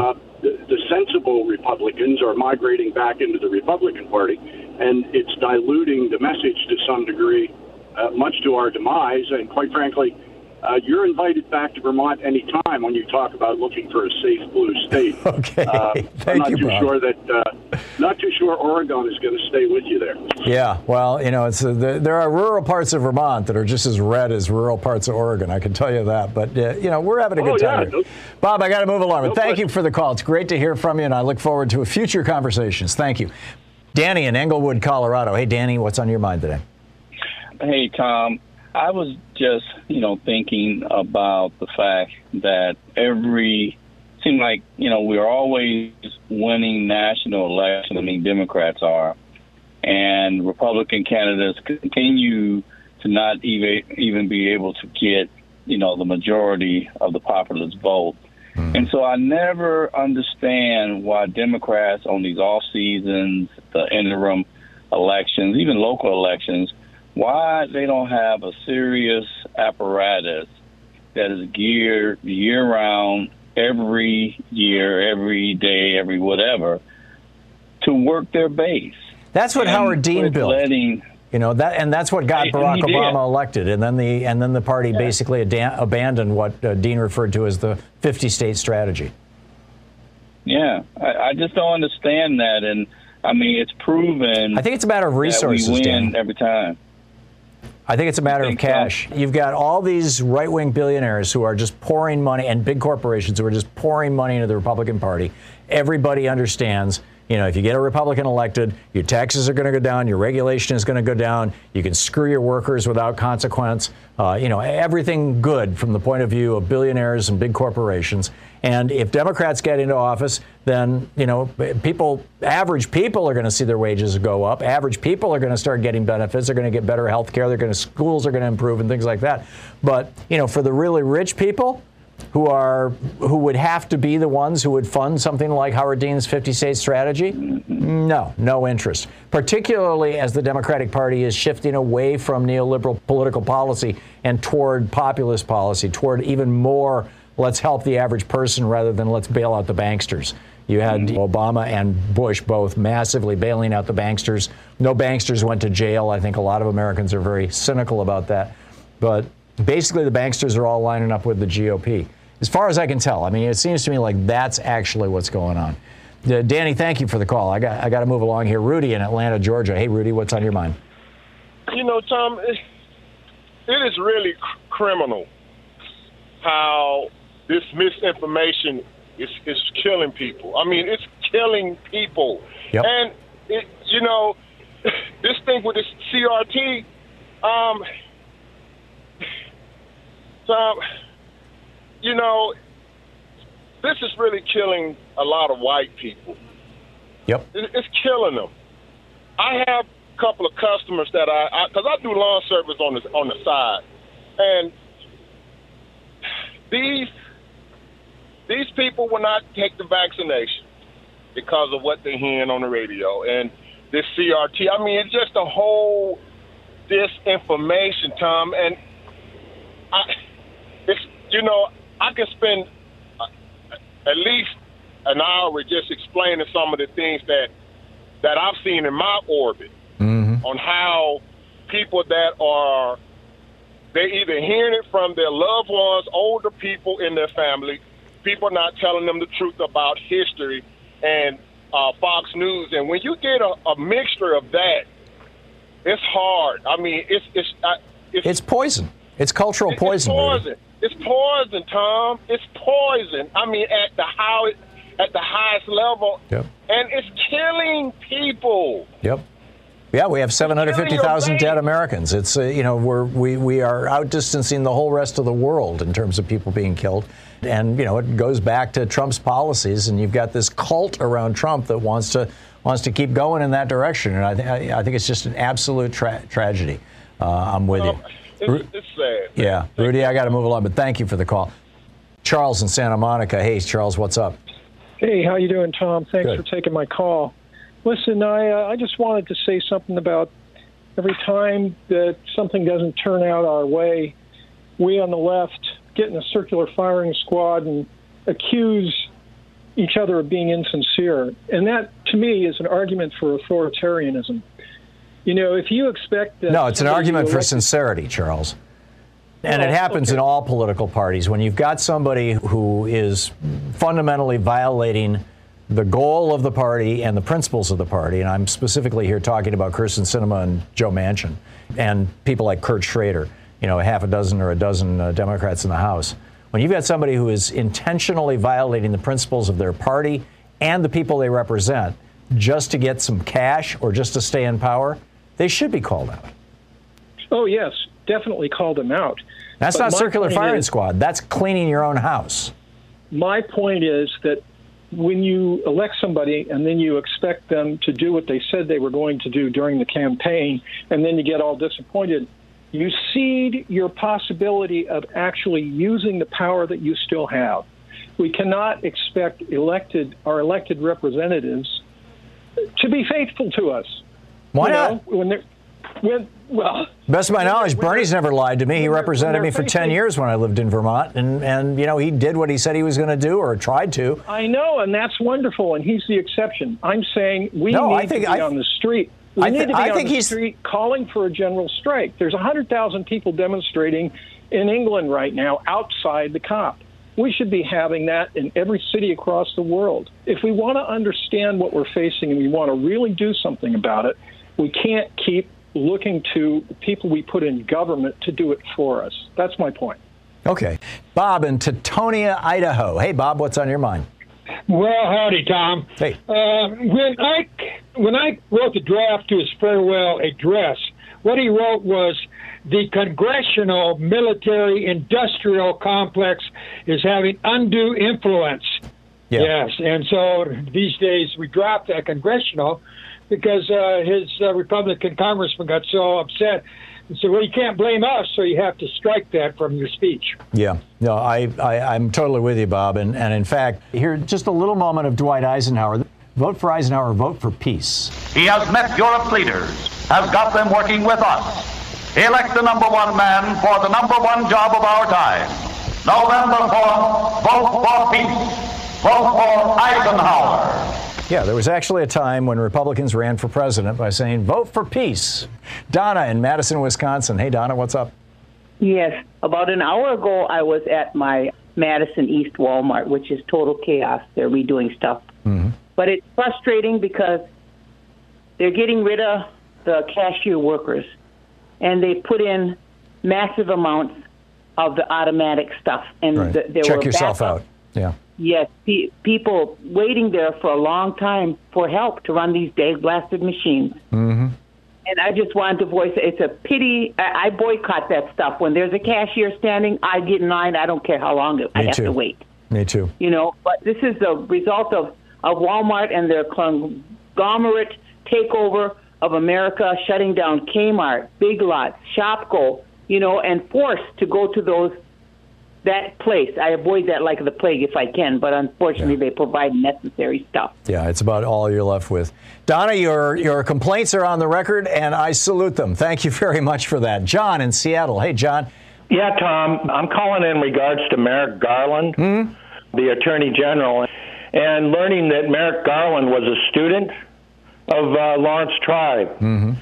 Uh, the, the sensible Republicans are migrating back into the Republican Party, and it's diluting the message to some degree, uh, much to our demise. And quite frankly, uh, you're invited back to Vermont anytime when you talk about looking for a safe blue state. *laughs* Okay, Uh, I'm *laughs* not you, too Bob. sure that, uh, not too sure Oregon is going to stay with you there. Yeah, well, you know, it's uh, the, there are rural parts of Vermont that are just as red as rural parts of Oregon. I can tell you that. But uh, you know, we're having a good Oh, time yeah, here. Bob, I got to move along. But No thank you for the call. It's great to hear from you, and I look forward to future conversations. Thank you, Danny in Englewood, Colorado. Hey, Danny, what's on your mind today? Hey, Tom. I was just, you know, thinking about the fact that every seemed like, you know, we're always winning national elections. I mean, Democrats are, and Republican candidates continue to not even even be able to get, you know, the majority of the populace vote. Hmm. And so I never understand why Democrats on these off seasons, the interim elections, even local elections, why they don't have a serious apparatus that is geared year round, every year, every day, every whatever, to work their base. That's what And Howard Dean built. Letting, You know that, and that's what got Barack he did. Obama elected. And then the and then the party basically ada- abandoned what uh, Dean referred to as the 50 state strategy. Yeah, I, I just don't understand that, and I mean it's proven. I think it's a matter of resources, that we win Dan. every time. I think it's a matter of think so? cash. You've got all these right wing billionaires who are just pouring money and big corporations who are just pouring money into the Republican Party. Everybody understands, you know, if you get a Republican elected, your taxes are going to go down, your regulation is going to go down, you can screw your workers without consequence. Uh, you know, everything good from the point of view of billionaires and big corporations. And if Democrats get into office, then you know people, average people are going to see their wages go up. Average people are going to start getting benefits. They're going to get better health care. They're going to schools are going to improve and things like that. But you know, for the really rich people, who are who would have to be the ones who would fund something like Howard Dean's 50 state strategy? No, no interest. Particularly as the Democratic Party is shifting away from neoliberal political policy and toward populist policy, toward even more let's help the average person rather than let's bail out the banksters. You had Obama and Bush both massively bailing out the banksters. No banksters went to jail. I think a lot of Americans are very cynical about that. But basically, the banksters are all lining up with the GOP. As far as I can tell, I mean, it seems to me like that's actually what's going on. Uh, Danny, thank you for the call. I got I got to move along here. Rudy in Atlanta, Georgia. Hey, Rudy, what's on your mind? You know, Tom, it, it is really cr- criminal how this misinformation is, is killing people. I mean, it's killing people. Yep. And, it, you know, *laughs* this thing with this CRT, um, Tom, you know, this is really killing a lot of white people. Yep. It- It's killing them. I have a couple of customers that I, because I, do lawn service on the on the side, and these these people will not take the vaccination because of what they're hearing on the radio and this CRT. I mean, it's just a whole disinformation, Tom, and I, it's you know I can spend uh, at least an hour just explaining some of the things that that I've seen in my orbit on how people that are they're either hearing it from their loved ones, older people in their family, people not telling them the truth about history, and uh, Fox News. And when you get a, a mixture of that, it's hard. I mean, it's it's uh, it's, It's poison. It's cultural poison. It's poison. It's poison, Tom. It's poison. I mean, at the how at the highest level, Yep. and it's killing people. Yep. Yeah, we have 750,000 dead Americans. It's uh, you know we're we we are outdistancing the whole rest of the world in terms of people being killed, and you know it goes back to Trump's policies, and you've got this cult around Trump that wants to wants to keep going in that direction, and I think I think it's just an absolute tra- tragedy. Uh, I'm with you. It's, it's sad. Yeah, Rudy, I got to move along, but thank you for the call. Charles in Santa Monica. Hey, Charles, what's up? Hey, how you doing, Tom? Thanks Good. for taking my call. Listen, I uh, I just wanted to say something about every time that something doesn't turn out our way, we on the left get in a circular firing squad and accuse each other of being insincere, and that to me is an argument for authoritarianism. You know, if you expect that No, it's an argument for sincerity, Charles. And it happens in all political parties. When you've got somebody who is fundamentally violating the goal of the party and the principles of the party, and I'm specifically here talking about Kyrsten Sinema and Joe Manchin and people like Kurt Schrader, you know, half a dozen or a dozen uh, Democrats in the House. When you've got somebody who is intentionally violating the principles of their party and the people they represent just to get some cash or just to stay in power, they should be called out. Oh yes, definitely call them out. That's But not circular firing is- squad. That's cleaning your own house. my point is that when you elect somebody and then you expect them to do what they said they were going to do during the campaign, and then you get all disappointed, you cede your possibility of actually using the power that you still have. We cannot expect elected our elected representatives to be faithful to us. Why You not? know, when they're when well, Best of my knowledge, Bernie's never lied to me. He represented me for 10 years when I lived in Vermont, and, and you know, he did what he said he was going to do or tried to. I know, and that's wonderful, and he's the exception. I'm saying we No, need I think to be I- on the street. We I need to be I on think the he's- street calling for a general strike. There's 100,000 people demonstrating in England right now outside the COP. We should be having that in every city across the world. If we want to understand what we're facing and we want to really do something about it, we can't keep looking to the people we put in government to do it for us. That's my point. Okay. Bob in Tetonia, Idaho. Hey, Bob, what's on your mind? Well, howdy, Tom. Hey. Uh, when I when I wrote the draft to his farewell address, what he wrote was the congressional military industrial complex is having undue influence. Yes, and so these days we dropped that congressional because uh, his uh, Republican congressman got so upset and said, "Well, you can't blame us, so you have to strike that from your speech." Yeah, no, I, I, I'm totally with you, Bob. And, and in fact, here, just a little moment of Dwight Eisenhower. Vote for Eisenhower, vote for peace. He has met Europe's leaders, has got them working with us. Elect the number one man for the number one job of our time. November 4th, vote for peace. Vote for Eisenhower. Yeah, there was actually a time when Republicans ran for president by saying, vote for peace. Donna in Madison, Wisconsin. Hey, Donna, what's up? Yes. About an hour ago, I was at my Madison East Walmart, which is total chaos. They're redoing stuff. Mm-hmm. But it's frustrating because they're getting rid of the cashier workers and they put in massive amounts of the automatic stuff. And Right. th- there Check were yourself backup- out. Yeah. Yes, pe- people waiting there for a long time for help to run these day blasted machines. Mm-hmm. And I just wanted to voice it's a pity. I, I boycott that stuff. When there's a cashier standing, I get in line. I don't care how long I Me have too. to wait. Me too. You know, but this is the result of, of Walmart and their conglomerate takeover of America, shutting down Kmart, Big Lots, Shopko, you know, and forced to go to those that place. I avoid that like the plague if I can, but unfortunately, they provide necessary stuff. Yeah, it's about all you're left with. Donna, your your complaints are on the record, and I salute them. Thank you very much for that. John in Seattle. Hey, John. Yeah, Thom, I'm calling in regards to Merrick Garland, hmm? the Attorney General, and learning that Merrick Garland was a student of uh, Laurence Tribe. Mm-hmm.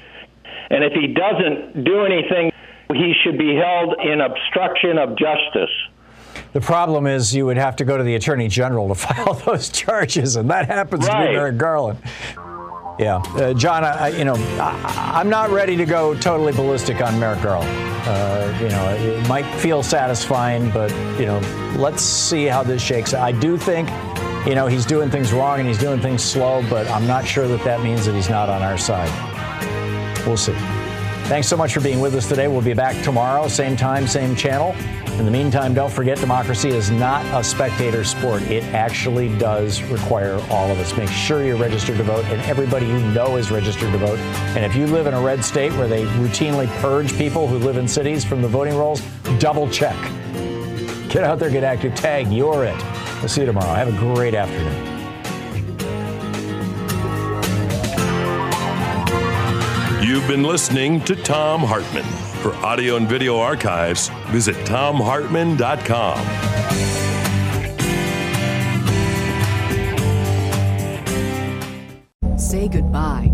And if he doesn't do anything, he should be held in obstruction of justice. The problem is you would have to go to the Attorney General to *laughs* file those charges, and that happens to Right. be Merrick Garland. Yeah, uh, John, I, you know, I, I'm not ready to go totally ballistic on Merrick Garland. Uh, you know, it might feel satisfying, but you know, let's see how this shakes. out. I do think, you know, he's doing things wrong and he's doing things slow, but I'm not sure that that means that he's not on our side. We'll see. Thanks so much for being with us today. We'll be back tomorrow, same time, same channel. In the meantime, don't forget democracy is not a spectator sport. It actually does require all of us. Make sure you're registered to vote, and everybody you know is registered to vote. And if you live in a red state where they routinely purge people who live in cities from the voting rolls, double check. Get out there, get active, tag, you're it. We'll see you tomorrow. Have a great afternoon. You've been listening to Thom Hartmann. For audio and video archives, visit thomhartmann.com. Say goodbye